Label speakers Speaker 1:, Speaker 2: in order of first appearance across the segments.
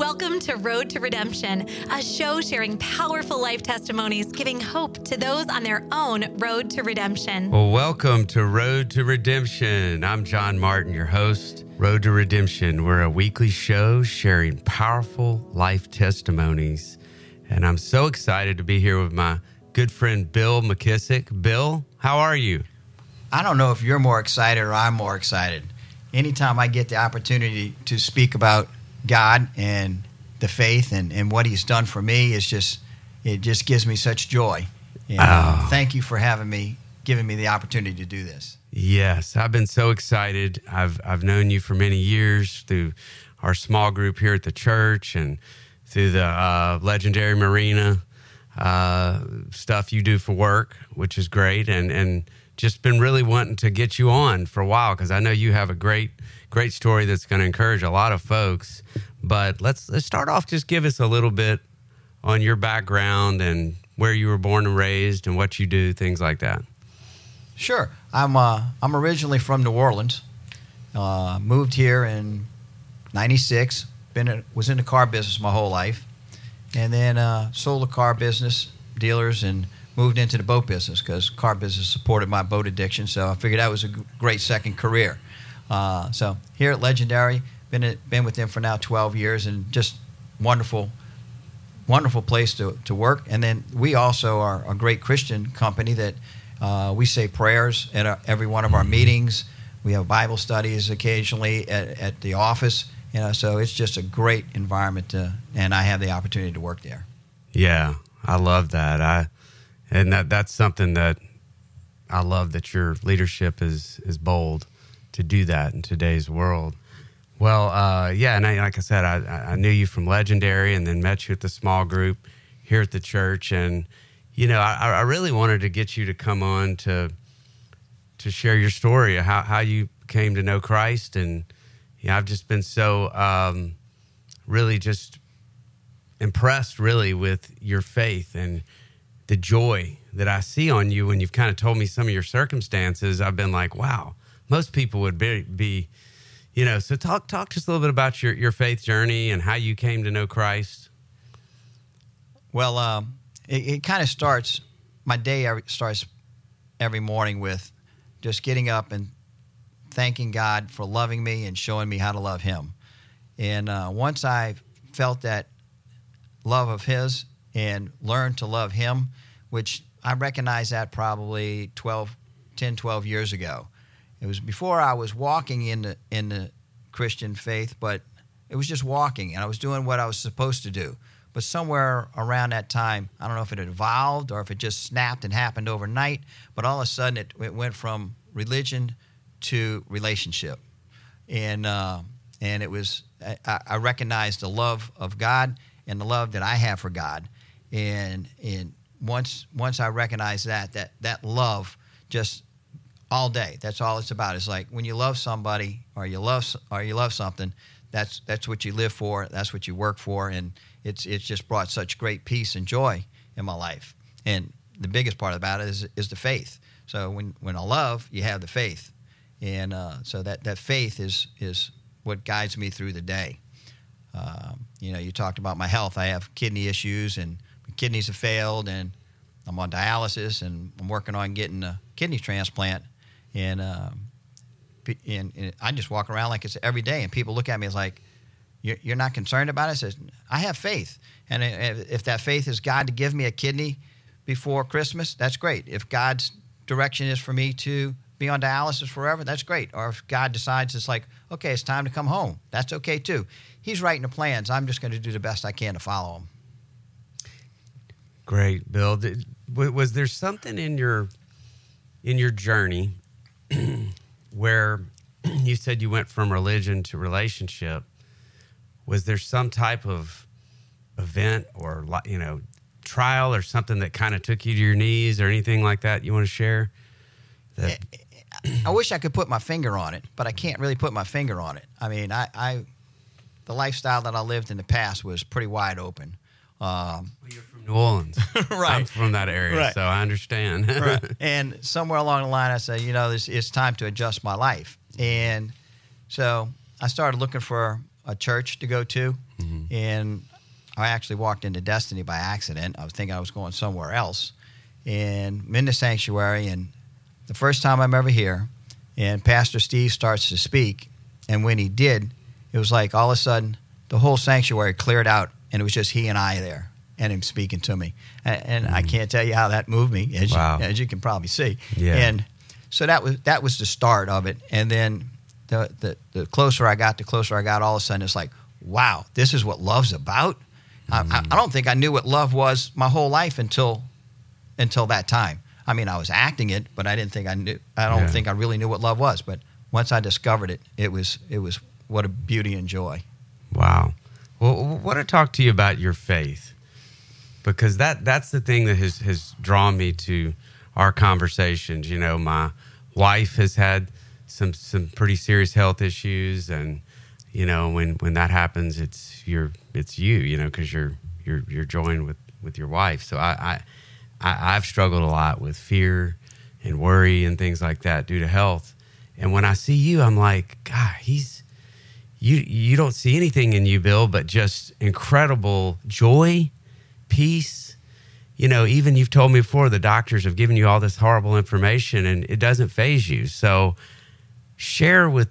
Speaker 1: Welcome to Road to Redemption, a show sharing powerful life testimonies, giving hope to those on their own road to redemption.
Speaker 2: Well, welcome to Road to Redemption. I'm John Martin, your host. Road to Redemption. We're a weekly show sharing powerful life testimonies. And I'm so excited to be here with my good friend Bill McKissick. Bill, how are you?
Speaker 3: I don't know if you're more excited or I'm more excited. Anytime I get the opportunity to speak about God and the faith and, and what He's done for me, is just it just gives me such joy. And
Speaker 2: Oh.
Speaker 3: thank you for having me, giving me the opportunity to do this.
Speaker 2: Yes, I've been so excited. I've I've known you for many years through our small group here at the church and through the uh, legendary marina uh, stuff you do for work, which is great, and and just been really wanting to get you on for a while because I know you have a great great story that's going to encourage a lot of folks. But let's let's start off. Just give us a little bit on your background and where you were born and raised and what you do, things like that.
Speaker 3: Sure, I'm uh, I'm originally from New Orleans. Uh, moved here in '96. Been a, was in the car business my whole life, and then uh, sold the car business dealers and moved into the boat business because car business supported my boat addiction. So I figured that was a great second career. Uh, so here at Legendary, been at, been with them for now 12 years, and just wonderful wonderful place to, to work. And then we also are a great Christian company that uh, we say prayers at our, every one of our meetings. We have Bible studies occasionally at, at the office. You know, so it's just a great environment, to, and I have the opportunity to work there.
Speaker 2: Yeah, I love that. I and that that's something that I love that your leadership is is bold to do that in today's world. Well, uh, yeah, and I, like I said, I, I knew you from Legendary, and then met you at the small group here at the church, and you know, I, I really wanted to get you to come on to to share your story, how how you came to know Christ, and yeah, I've just been so um, really just impressed really with your faith and the joy that I see on you when you've kind of told me some of your circumstances. I've been like, wow, most people would be, be you know. So talk talk just a little bit about your your faith journey and how you came to know Christ.
Speaker 3: Well, um, it, it kind of starts. My day starts every morning with just getting up and thanking God for loving me and showing me how to love Him. And uh, once I felt that love of His and learned to love Him, which I recognized that probably 12, 10, 12 years ago. It was before I was walking in the, in the Christian faith, but it was just walking and I was doing what I was supposed to do. But somewhere around that time, I don't know if it evolved or if it just snapped and happened overnight, but all of a sudden it, it went from religion to relationship. And, uh, and it was, I, I recognized the love of God and the love that I have for God. And, and once, once I recognized that, that, that love just all day. That's all it's about. It's like when you love somebody or you love or you love something, that's that's what you live for. That's what you work for, and it's it's just brought such great peace and joy in my life. And the biggest part about it is is the faith. So when when I love, you have the faith, and uh, so that that faith is is what guides me through the day. Um, you know, you talked about my health. I have kidney issues, and my kidneys have failed, and I'm on dialysis, and I'm working on getting a kidney transplant. And, um, and, and I just walk around like it's every day, and people look at me as like, "You're, you're not concerned about it." I says, "I have faith, and if if that faith is God to give me a kidney before Christmas, that's great. If God's direction is for me to be on dialysis forever, that's great. Or if God decides it's like, okay, it's time to come home, that's okay too. He's writing the plans. I'm just going to do the best I can to follow him.
Speaker 2: Great, Bill. Did, was there something in your in your journey where you said you went from religion to relationship? Was there some type of event or you know trial or something that kind of took you to your knees or anything like that you want to share? That, eh, eh,
Speaker 3: I wish I could put my finger on it, but I can't really put my finger on it. I mean, I, I the lifestyle that I lived in the past was pretty wide open. Um,
Speaker 2: you're from New Orleans,
Speaker 3: right?
Speaker 2: I'm from that area,
Speaker 3: Right.
Speaker 2: so I understand.
Speaker 3: and somewhere along the line, I said, you know, this, it's time to adjust my life. And so I started looking for a church to go to. and I actually walked into Destiny by accident. I was thinking I was going somewhere else, and I'm in the sanctuary, and the first time I'm ever here, and Pastor Steve starts to speak, and when he did, it was like all of a sudden the whole sanctuary cleared out, and it was just he and I there, and him speaking to me, and, and I mm. can't tell you how that moved me, as,
Speaker 2: Wow.
Speaker 3: you, as you can probably see,
Speaker 2: Yeah.
Speaker 3: and so that was that was the start of it, and then the, the the closer I got, the closer I got. All of a sudden, it's like, wow, this is what love's about. I, I, mm. I don't think I knew what love was my whole life until until that time. I mean, I was acting it, but I didn't think I knew. I don't
Speaker 2: Yeah.
Speaker 3: think I really knew what love was. But once I discovered it, it was it was what a beauty and joy.
Speaker 2: Wow. Well, I want to talk to you about your faith because that that's the thing that has has drawn me to our conversations. You know, my wife has had some some pretty serious health issues, and you know, when when that happens, it's your it's you. You know, because you're you're you're joined with with your wife. So I, I I I've struggled a lot with fear and worry and things like that due to health. And when I see you, I'm like, God, he's you you don't see anything in you, Bill, but just incredible joy, peace. You know, even you've told me before the doctors have given you all this horrible information and it doesn't faze you. So share with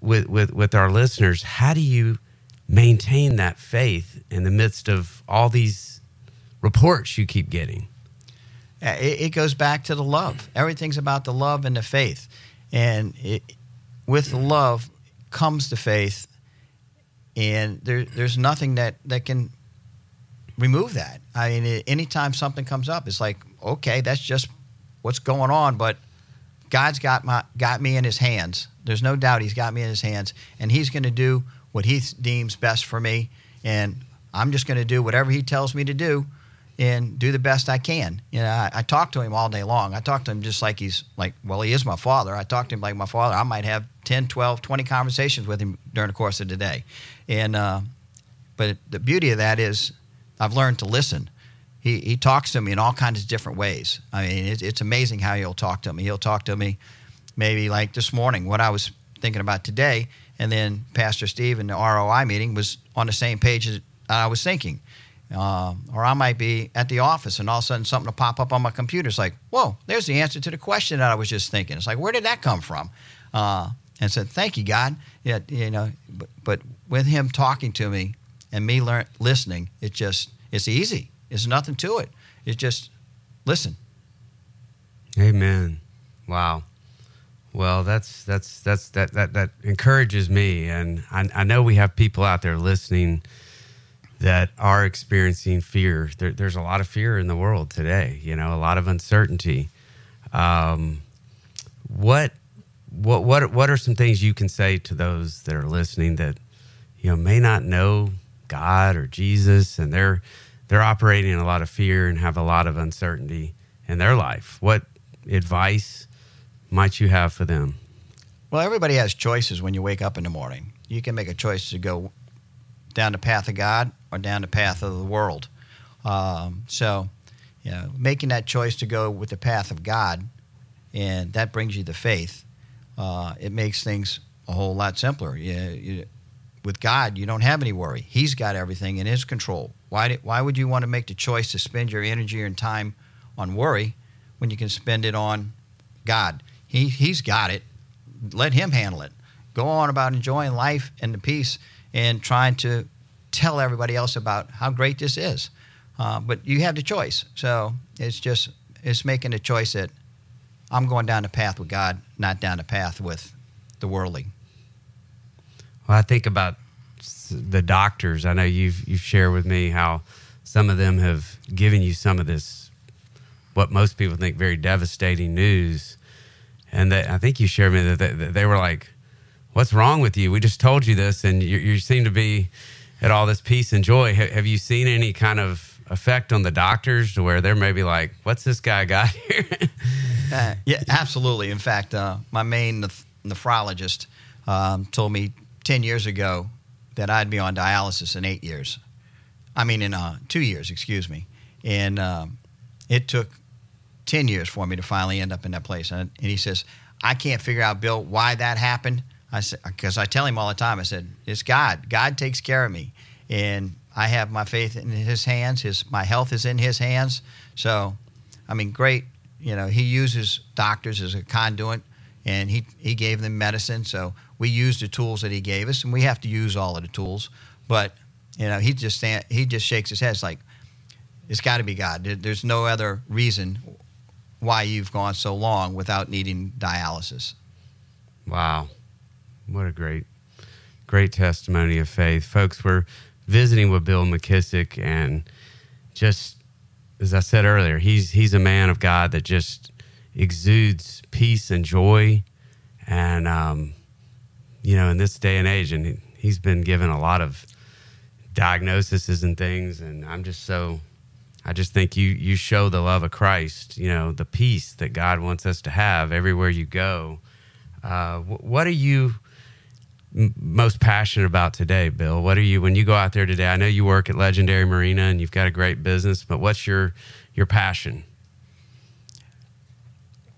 Speaker 2: with with, with our listeners, how do you maintain that faith in the midst of all these reports you keep getting?
Speaker 3: Uh, It, goes back to the love. Everything's about the love and the faith, and it, with love comes to faith, and there, there's nothing that that can remove that. I mean, anytime something comes up, it's like, okay, that's just what's going on, but God's got my got me in His hands. There's no doubt He's got me in His hands, and He's going to do what He deems best for me, and I'm just going to do whatever He tells me to do, and do the best I can. You know, I, I talk to Him all day long. I talk to Him just like He's like, well, He is my Father. I talk to Him like my Father. I might have 10, 12, 20 conversations with Him during the course of the day, and uh, but the beauty of that is I've learned to listen. He, he talks to me in all kinds of different ways. I mean, it's, it's amazing how he'll talk to me. He'll talk to me maybe like this morning, what I was thinking about today, and then Pastor Steve in the ROI meeting was on the same page as I was thinking. Uh, or I might be at the office and all of a sudden something will pop up on my computer. It's like, whoa, there's the answer to the question that I was just thinking. It's like, where did that come from? Uh, and said, thank you, God. Yeah, you know, but, but with him talking to me and me learn, listening, it just, it's easy. There's nothing to it. It's just listen.
Speaker 2: Amen. Wow. Well, that's that's that's that that that encourages me, and I, I know we have people out there listening that are experiencing fear. There, there's a lot of fear in the world today. You know, a lot of uncertainty. Um, what what what what are some things you can say to those that are listening that you know may not know God or Jesus, and they're they're operating in a lot of fear and have a lot of uncertainty in their life? What advice might you have for them?
Speaker 3: Well, everybody has choices when you wake up in the morning. You can make a choice to go down the path of God or down the path of the world. Um, so, you know, making that choice to go with the path of God, and that brings you the faith. Uh, it makes things a whole lot simpler. You, you, with God, you don't have any worry. He's got everything in His control. Why? Did, why would you want to make the choice to spend your energy and time on worry when you can spend it on God? He, he's got it. Let Him handle it. Go on about enjoying life and the peace and trying to tell everybody else about how great this is. Uh, but you have the choice. So it's just it's making a choice that I'm going down the path with God, not down the path with the worldly.
Speaker 2: Well, I think about the doctors. I know you've you've shared with me how some of them have given you some of this, what most people think very devastating news, and that I think you shared with me that they, that they were like, "What's wrong with you? We just told you this, and you, you seem to be at all this peace and joy." Ha- have you seen any kind of effect on the doctors to where they're maybe like, "What's this guy got here?"
Speaker 3: Uh, yeah, absolutely. In fact, uh, my main neph- nephrologist um, told me 10 years ago that I'd be on dialysis in eight years. I mean, in uh, two years, excuse me. And um, it took 10 years for me to finally end up in that place. And, and he says, I can't figure out, Bill, why that happened. I said, because I tell him all the time, I said, it's God. God takes care of me. and I have my faith in His hands. His my health is in His hands. So, I mean, great. You know, He uses doctors as a conduit, and He He gave them medicine. So we use the tools that He gave us, and we have to use all of the tools. But you know, He just stand, He just shakes His head. It's like it's got to be God. There's no other reason why you've gone so long without needing dialysis.
Speaker 2: Wow. What a great, great testimony of faith. Folks, we're visiting with Bill McKissick and just as I said earlier, he's he's a man of God that just exudes peace and joy. And um, you know, in this day and age, and he's been given a lot of diagnoses and things, and I'm just so I just think you you show the love of Christ, you know, the peace that God wants us to have everywhere you go. Uh, what are you m- most passionate about today, Bill? What are you when you go out there today? I know you work at Legendary Marina and you've got a great business, but what's your your passion?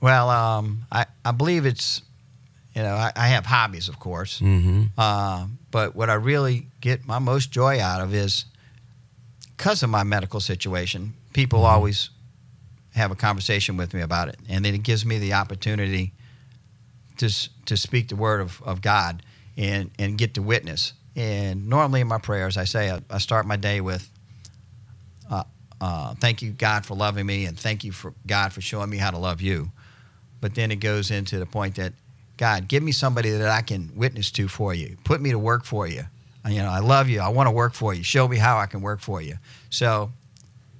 Speaker 3: Well, um, I I believe it's you know I, I have hobbies, of course,
Speaker 2: mm-hmm.
Speaker 3: uh, but what I really get my most joy out of is because of my medical situation, people mm-hmm. always have a conversation with me about it, and then it gives me the opportunity to to speak the word of, of God and and get to witness. And normally in my prayers, I say I, I start my day with, uh, uh, "Thank you, God, for loving me, and thank you for God for showing me how to love you." But then it goes into the point that, God, give me somebody that I can witness to for you. Put me to work for you you know, I love you. I want to work for you. Show me how I can work for you. So,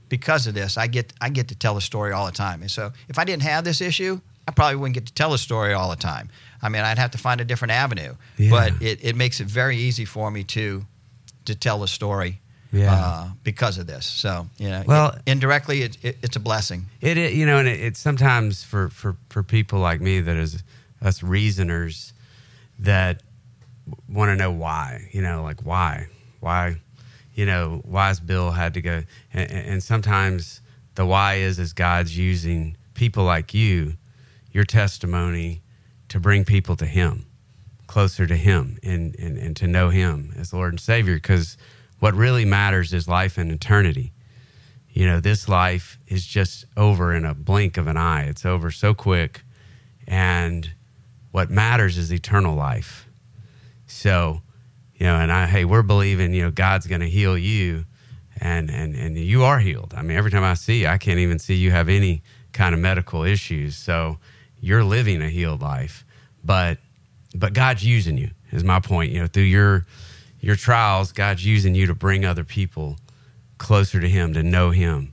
Speaker 3: because of this, I get I get to tell a story all the time. And so, if I didn't have this issue, I probably wouldn't get to tell a story all the time. I mean, I'd have to find a different avenue. Yeah. But it, it makes it very easy for me to to tell a story yeah. Uh, because of this. So you know, well, it, indirectly, it, it, it's a blessing.
Speaker 2: It, you know, and it, sometimes for, for for people like me that is us reasoners that want to know why, you know, like why, why, you know, why why's Bill had to go. And, and sometimes the why is, is God's using people like you, your testimony to bring people to him, closer to him and, and, and to know him as Lord and Savior. Because what really matters is life and eternity. You know, this life is just over in a blink of an eye. It's over so quick. And what matters is eternal life so, you know, and I, hey, we're believing, you know, God's going to heal you and, and, and you are healed. I mean, every time I see you, I can't even see you have any kind of medical issues. So you're living a healed life, but, but God's using you is my point, you know, through your, your trials, God's using you to bring other people closer to him, to know him.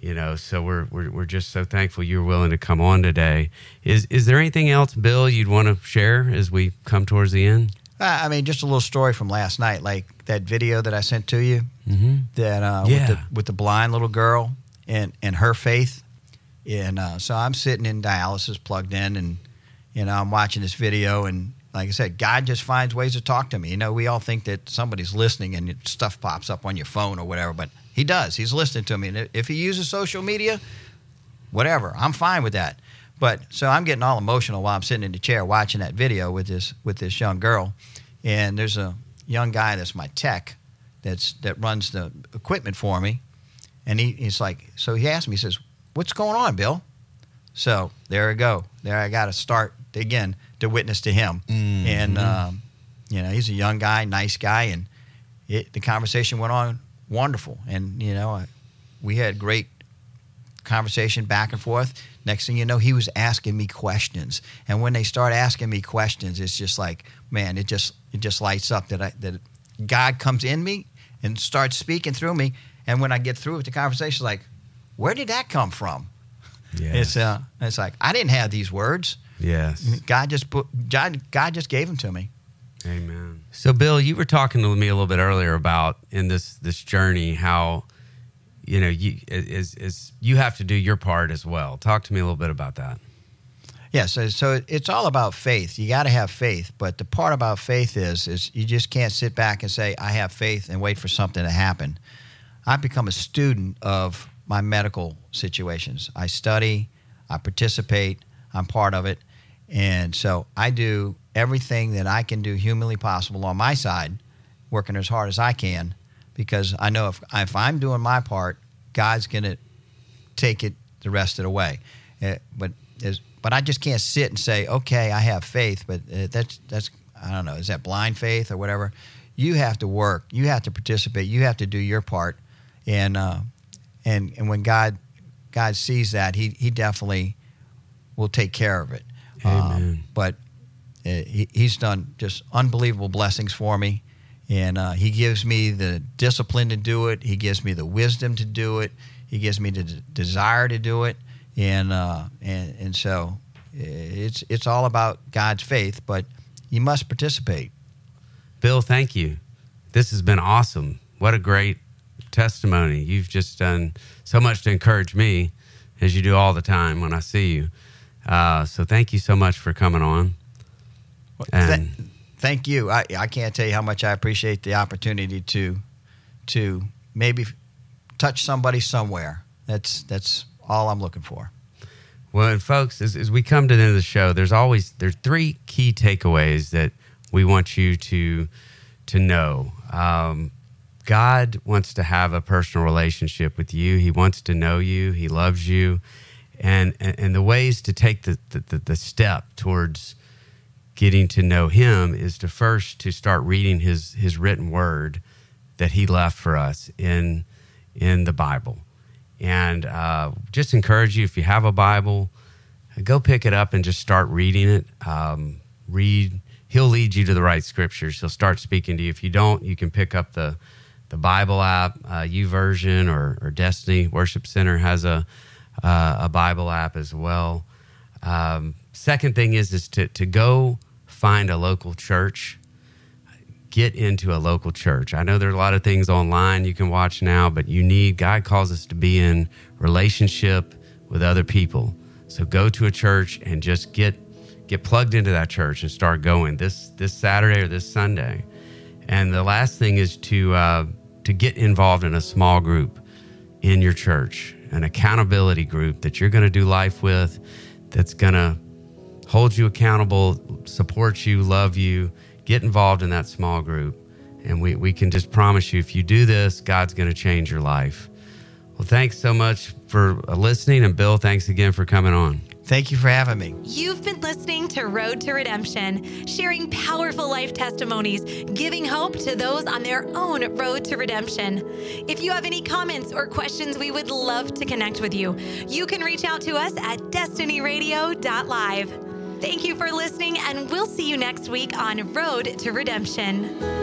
Speaker 2: You know so we're, we're we're just so thankful you're willing to come on today. Is is there anything else bill you'd want to share as we come towards the end?
Speaker 3: I mean, just a little story from last night, like that video that I sent to you,
Speaker 2: mm-hmm.
Speaker 3: that uh, yeah. with, the, with the blind little girl and and her faith, and uh, so I'm sitting in dialysis, plugged in, and you know I'm watching this video, and like I said, God just finds ways to talk to me. You know, we all think that somebody's listening and stuff pops up on your phone or whatever, but He does. He's listening to me, and if He uses social media, whatever, I'm fine with that. But so I'm getting all emotional while I'm sitting in the chair watching that video with this with this young girl, and there's a young guy that's my tech, that's that runs the equipment for me, and he, he's like, so he asked me, he says, "What's going on, Bill?" So there I go. There I got to start again to witness to him,
Speaker 2: mm-hmm.
Speaker 3: and um, you know he's a young guy, nice guy, and it, the conversation went on wonderful, and you know I, we had great conversation back and forth. Next thing you know, he was asking me questions, and when they start asking me questions, it's just like, man, it just it just lights up that I that God comes in me and starts speaking through me, and when I get through with the conversation, like, where did that come from?
Speaker 2: Yes.
Speaker 3: It's uh, it's like I didn't have these words.
Speaker 2: Yes,
Speaker 3: God just put God, God just gave them to me.
Speaker 2: Amen. So, Bill, you were talking to me a little bit earlier about in this this journey how you know, you is is you have to do your part as well. Talk to me a little bit about that.
Speaker 3: Yeah, so so it's all about faith. You got to have faith, but the part about faith is is you just can't sit back and say I have faith and wait for something to happen. I've become a student of my medical situations. I study, I participate, I'm part of it, and so I do everything that I can do humanly possible on my side, working as hard as I can because I know if if I'm doing my part, God's going to take it the rest of the way. Uh, but but I just can't sit and say, okay, I have faith, but uh, that's that's I don't know, is that blind faith or whatever? You have to work. You have to participate. You have to do your part, and uh, and and when God God sees that, he he definitely will take care of it.
Speaker 2: Amen.
Speaker 3: Um, but uh, he, he's done just unbelievable blessings for me, and uh, he gives me the discipline to do it. He gives me the wisdom to do it. He gives me the d- desire to do it, and uh, and and so it's it's all about God's faith, but you must participate.
Speaker 2: Bill, thank you. This has been awesome. What a great testimony. You've just done so much to encourage me, as you do all the time when I see you. Uh, so thank you so much for coming on.
Speaker 3: Th- thank you. I, I can't tell you how much I appreciate the opportunity to to maybe touch somebody somewhere. That's that's all I'm looking for.
Speaker 2: Well, and folks, as, as we come to the end of the show, there's always there's three key takeaways that we want you to to know. Um, God wants to have a personal relationship with you. He wants to know you. He loves you, and and, the ways to take the, the the step towards getting to know Him is to first to start reading His His written Word that He left for us in in the Bible. And uh, just encourage you if you have a Bible, go pick it up and just start reading it. Um, read. He'll lead you to the right scriptures. He'll start speaking to you. If you don't, you can pick up the the Bible app, uh, YouVersion or, or Destiny Worship Center has a uh, a Bible app as well. Um, second thing is is to to go find a local church get into a local church. I know there are a lot of things online you can watch now, but you need, God calls us to be in relationship with other people. So go to a church and just get get plugged into that church and start going this this Saturday or this Sunday. And the last thing is to uh, to get involved in a small group in your church, an accountability group that you're going to do life with, that's going to hold you accountable, support you, love you, get involved in that small group. And we, we can just promise you if you do this, God's going to change your life. Well, thanks so much for uh, listening. And Bill, thanks again for coming on.
Speaker 3: Thank you for having me.
Speaker 1: You've been listening to Road to Redemption, sharing powerful life testimonies, giving hope to those on their own road to redemption. If you have any comments or questions, we would love to connect with you. You can reach out to us at destinyradio.live. Thank you for listening, and we'll see you next week on Road to Redemption.